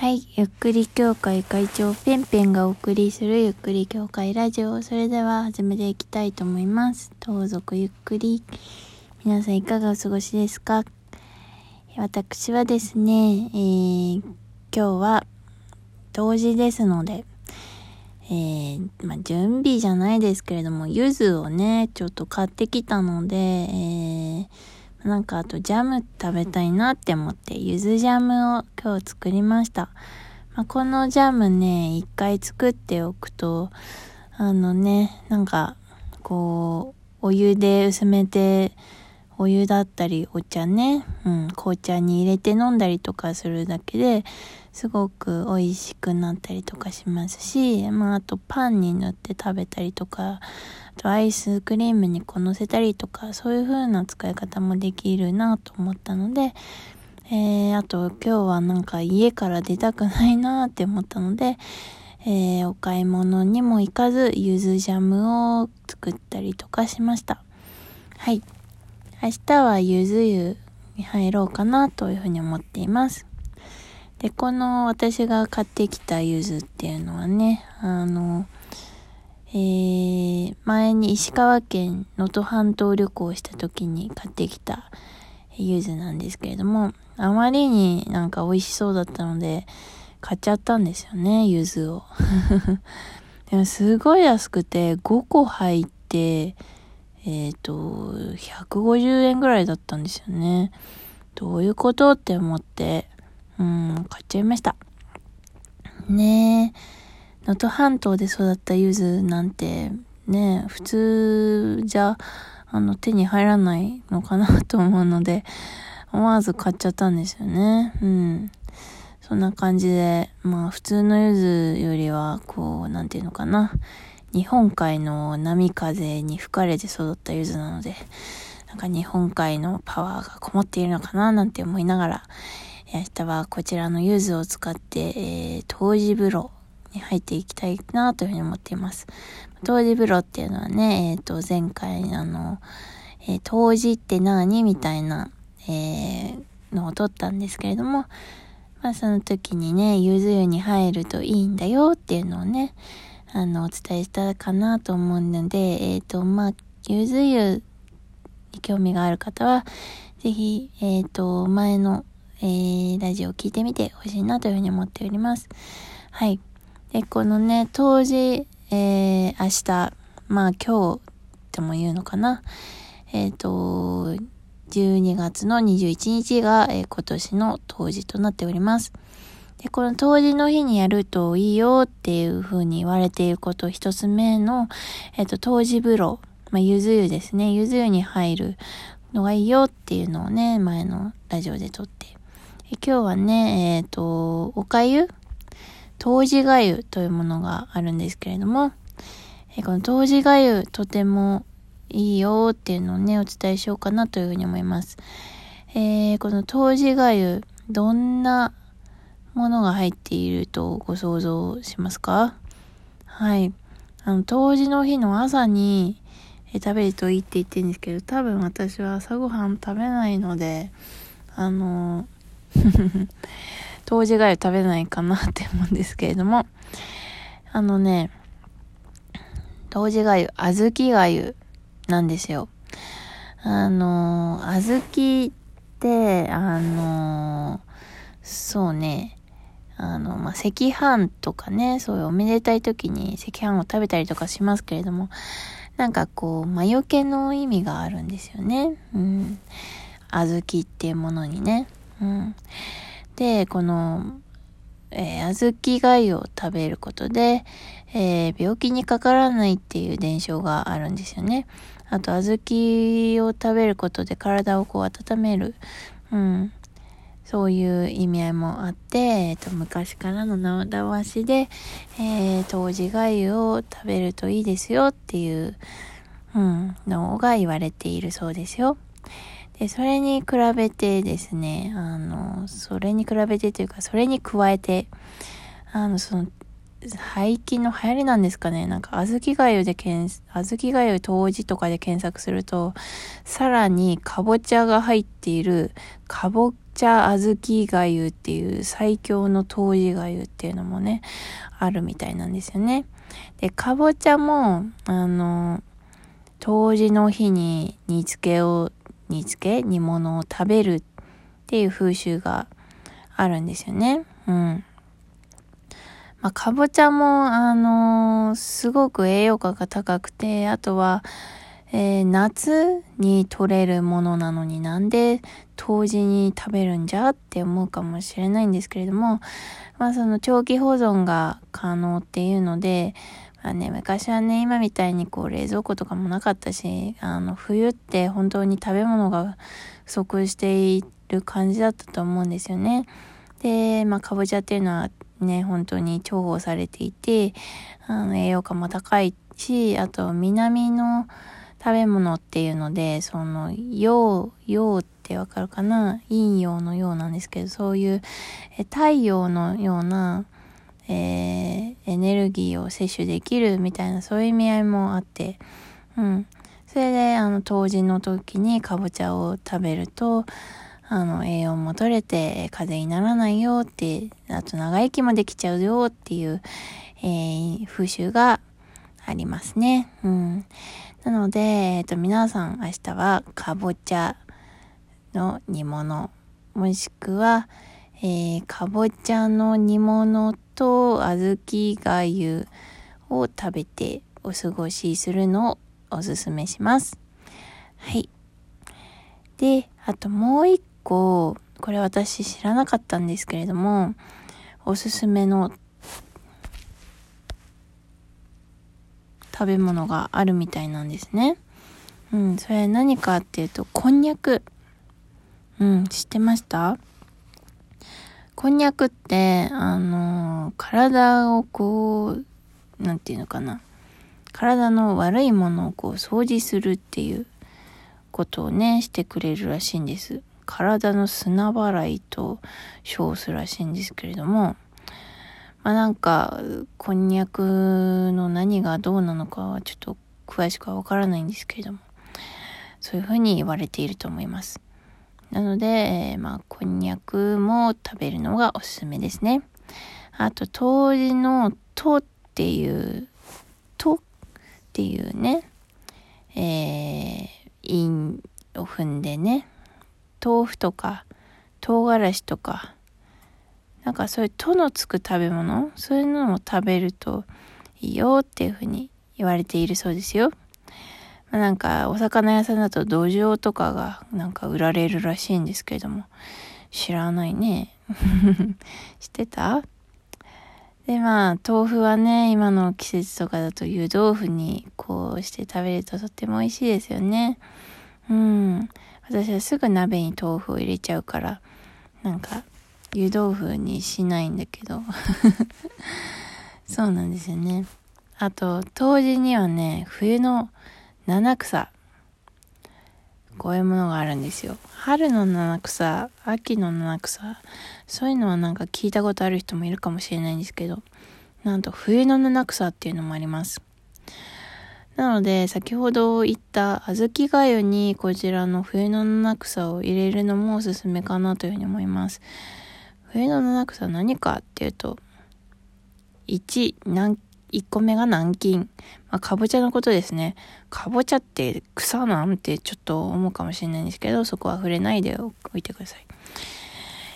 はい。ゆっくり協会会長ペンペンがお送りするゆっくり協会ラジオ。それでは始めていきたいと思います。どうぞごゆっくり。皆さんいかがお過ごしですか？私はですね、えー、今日は冬至ですので、えー、まあ、準備じゃないですけれども、柚子をね、ちょっと買ってきたので、えーなんかあとジャム食べたいなって思って、ゆずジャムを今日作りました。まあ、このジャムね、一回作っておくと、あのね、なんか、こう、お湯で薄めて、お湯だったりお茶ね、うん、紅茶に入れて飲んだりとかするだけですごく美味しくなったりとかしますし、まああとパンに塗って食べたりとか、あとアイスクリームにこう乗せたりとか、そういう風な使い方もできるなと思ったので、えー、あと今日はなんか家から出たくないなって思ったので、えー、お買い物にも行かず、ゆずジャムを作ったりとかしました。はい。明日はゆず湯に入ろうかなというふうに思っています。で、この私が買ってきたゆずっていうのはね、あの、えー、前に石川県能登半島旅行した時に買ってきたゆずなんですけれども、あまりになんか美味しそうだったので、買っちゃったんですよね、ゆずを。でもすごい安くて、5個入って、えっ、ー、と、150円ぐらいだったんですよね。どういうことって思って、うん、買っちゃいました。ねえ、能登半島で育った柚子なんて、ねえ普通じゃ、あの、手に入らないのかなと思うので、思わず買っちゃったんですよね。うん。そんな感じで、まあ普通の柚子よりは、こう、なんていうのかな。日本海の波風に吹かれて育った柚子なので、なんか日本海のパワーがこもっているのかななんて思いながら、明日はこちらの柚子を使って、えー、冬至風呂に入っていきたいなというふうに思っています。冬至風呂っていうのはね、えっ、ー、と、前回あの、えー、冬至って何みたいな、えー、のを撮ったんですけれども、まあその時にね、柚子湯に入るといいんだよっていうのをね、あの、お伝えしたかなと思うので、えっ、ー、と、まあ、ゆず湯に興味がある方は、ぜひ、えっ、ー、と、前の、えー、ラジオを聞いてみてほしいなというふうに思っております。はい。で、このね、当時、えー、明日、まあ今日とも言うのかな。えっ、ー、と、12月の21日が、えー、今年の当時となっております。で、この当時の日にやるといいよっていう風に言われていること一つ目の、えっ、と、当時風呂、まあ、ゆず湯ですね。ゆず湯に入るのがいいよっていうのをね、前のラジオで撮って。今日はね、えっ、ー、と、おかゆ？当時がゆというものがあるんですけれども、え、この当時がゆとてもいいよっていうのをね、お伝えしようかなというふうに思います。えー、この当時がゆ、どんなものが入っているとご想像しますか？はい。あの、当時の日の朝に、え食べるといいって言ってるんですけど、多分私は朝ごはん食べないので、あの、当時がゆ食べないかなって思うんですけれども、あのね、当時がゆ、小豆がゆなんですよ。あの、小豆って、あの、そうね、あの、まあ、赤飯とかね、そういうおめでたい時に赤飯を食べたりとかしますけれども、なんかこう、魔除けの意味があるんですよね。うん。小豆っていうものにね。うん。で、この、えー、小豆貝を食べることで、えー、病気にかからないっていう伝承があるんですよね。あと、小豆を食べることで体をこう温める。うん。そういう意味合いもあって、えっと、昔からの名わしで、えー、当時がゆを食べるといいですよっていう、うん、のが言われているそうですよ。で、それに比べてですね、あの、それに比べてというか、それに加えて、あの、その、廃棄の流行りなんですかね。なんか、小豆がゆで検、小豆がゆ当時とかで検索すると、さらにかぼちゃが入っている、かぼちゃ小豆がゆっていう最強の当時がゆっていうのもね、あるみたいなんですよね。で、かぼちゃも、あの、当時の日に煮付けを、煮付け？煮物を食べるっていう風習があるんですよね。うん。まあ、かぼちゃも、あのー、すごく栄養価が高くて、あとは、えー、夏に取れるものなのになんで冬至に食べるんじゃって思うかもしれないんですけれども、まあその長期保存が可能っていうので、まあね、昔はね、今みたいにこう冷蔵庫とかもなかったし、あの冬って本当に食べ物が不足している感じだったと思うんですよね。で、まあかぼちゃっていうのはね、本当に重宝されていて、あの、栄養価も高いし、あと、南の食べ物っていうので、その、陽、陽ってわかるかな？陰陽の陽なんですけど、そういう、え太陽のような、えー、エネルギーを摂取できるみたいな、そういう意味合いもあって、うん。それで、あの、当時の時にかぼちゃを食べると、あの、栄養も取れて、風邪にならないよって、あと長生きもできちゃうよっていう、えー、風習がありますね。うん。なので、えっ、と、皆さん明日はかぼちゃの煮物、もしくは、えー、かぼちゃの煮物と小豆がゆを食べてお過ごしするのをおすすめします。はい。で、あともう一構、これ私知らなかったんですけれども、おすすめの食べ物があるみたいなんですね。うん、それ何かっていうと、こんにゃく。うん、知ってました？こんにゃくって、あの、体をこう、なんていうのかな。体の悪いものをこう掃除するっていうことをね、してくれるらしいんです。体の砂払いと称すらしいんですけれども、まあなんか、こんにゃくの何がどうなのかはちょっと詳しくはわからないんですけれども、そういうふうに言われていると思います。なので、まあ、こんにゃくも食べるのがおすすめですね。あと、当時のとっていう、とっていうね、えー、韻を踏んでね、豆腐とか唐辛子とかなんかそういう「と」のつく食べ物そういうのを食べるといいよっていうふうに言われているそうですよ。まあ、なんかお魚屋さんだと土壌とかがなんか売られるらしいんですけれども知らないね。知ってた？でまあ豆腐はね今の季節とかだと湯豆腐にこうして食べるととっても美味しいですよね。うん。私はすぐ鍋に豆腐を入れちゃうから、なんか、湯豆腐にしないんだけど。そうなんですよね。あと、当時にはね、冬の七草。こういうものがあるんですよ。春の七草、秋の七草。そういうのはなんか聞いたことある人もいるかもしれないんですけど、なんと冬の七草っていうのもあります。なので、先ほど言った小豆がゆにこちらの冬の七草を入れるのもおすすめかなというふうに思います。冬の七草何かっていうと、1、南1個目が南京。まあ、かぼちゃのことですね。かぼちゃって草なんてちょっと思うかもしれないんですけど、そこは触れないでおいてください。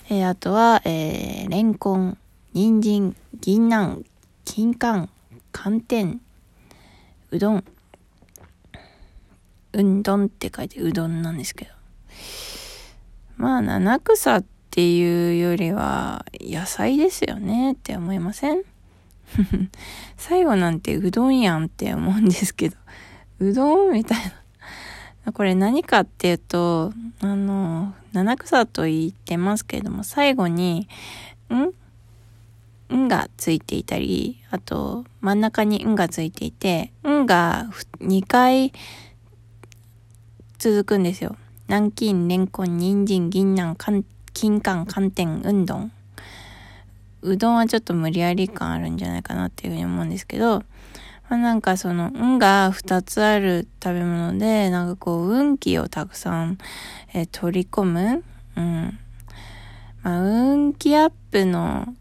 えー、あとは、えー、レンコン、人参、銀杏、金柑、寒天、うどん。うんどんって書いてうどんなんですけど。まあ、七草っていうよりは野菜ですよねって思いません？最後なんてうどんやんって思うんですけど、うどんみたいな。これ何かっていうと、あの、七草と言ってますけれども、最後に、ん？んがついていたり、あと真ん中にんがついていて、んが2回続くんですよ。南京、レンコン、人参、銀杏、金柑、寒天、うんどん。うどんはちょっと無理やり感あるんじゃないかなっていうふうに思うんですけど、まあ、なんかその、運が2つある食べ物で、なんかこう、運気をたくさん、えー、取り込む。うん。まあ、運気アップの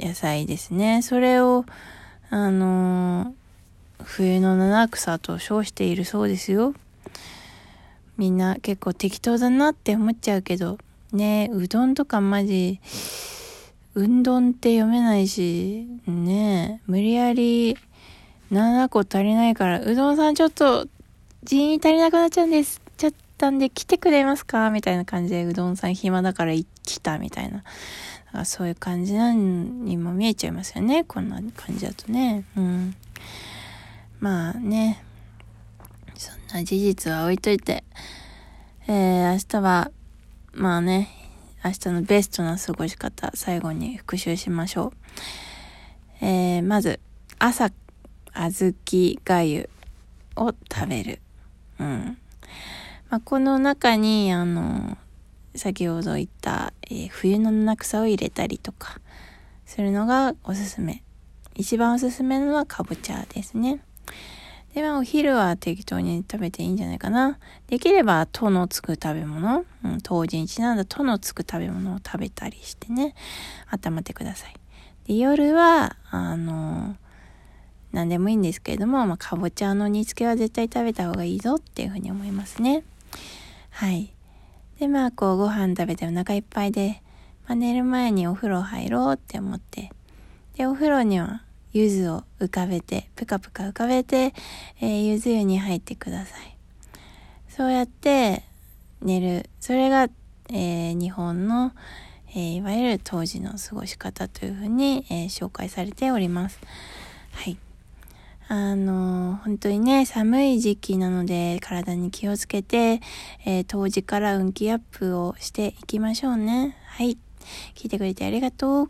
野菜ですね。それを、あのー、冬の七草と称しているそうですよ。みんな結構適当だなって思っちゃうけど、ねうどんとかマジ、うんどんって読めないし、ね無理やり7個足りないから、うどんさんちょっと人員足りなくなっちゃうんです。ちゃったんで来てくれますか？みたいな感じで、うどんさん暇だから来たみたいな。そういう感じなんにも見えちゃいますよね。こんな感じだとね。うん。まあね。事実は置いといて、えー、明日は、まあね、明日のベストな過ごし方、最後に復習しましょう。えー、まず、朝、小豆がゆを食べる。うん。まあ、この中に、あの、先ほど言った、えー、冬の七草を入れたりとかするのがおすすめ。一番おすすめのはかぼちゃですね。で、まあ、お昼は適当に食べていいんじゃないかな。できれば、とのつく食べ物、うん、当時にちなんだとのつく食べ物を食べたりしてね、温まってください。で、夜は、あの何でもいいんですけれども、まあ、かぼちゃの煮付けは絶対食べた方がいいぞっていうふうに思いますね。はい。で、まあ、こう、ご飯食べてお腹いっぱいで、まあ、寝る前にお風呂入ろうって思って、で、お風呂には、柚子を浮かべて、ぷかぷか浮かべて、えー、柚子湯に入ってください。そうやって寝る。それが、えー、日本の、えー、いわゆる当時の過ごし方というふうに、え紹介されております。はい。あの、本当にね、寒い時期なので体に気をつけて、えー、当時から運気アップをしていきましょうね。はい。聞いてくれてありがとう。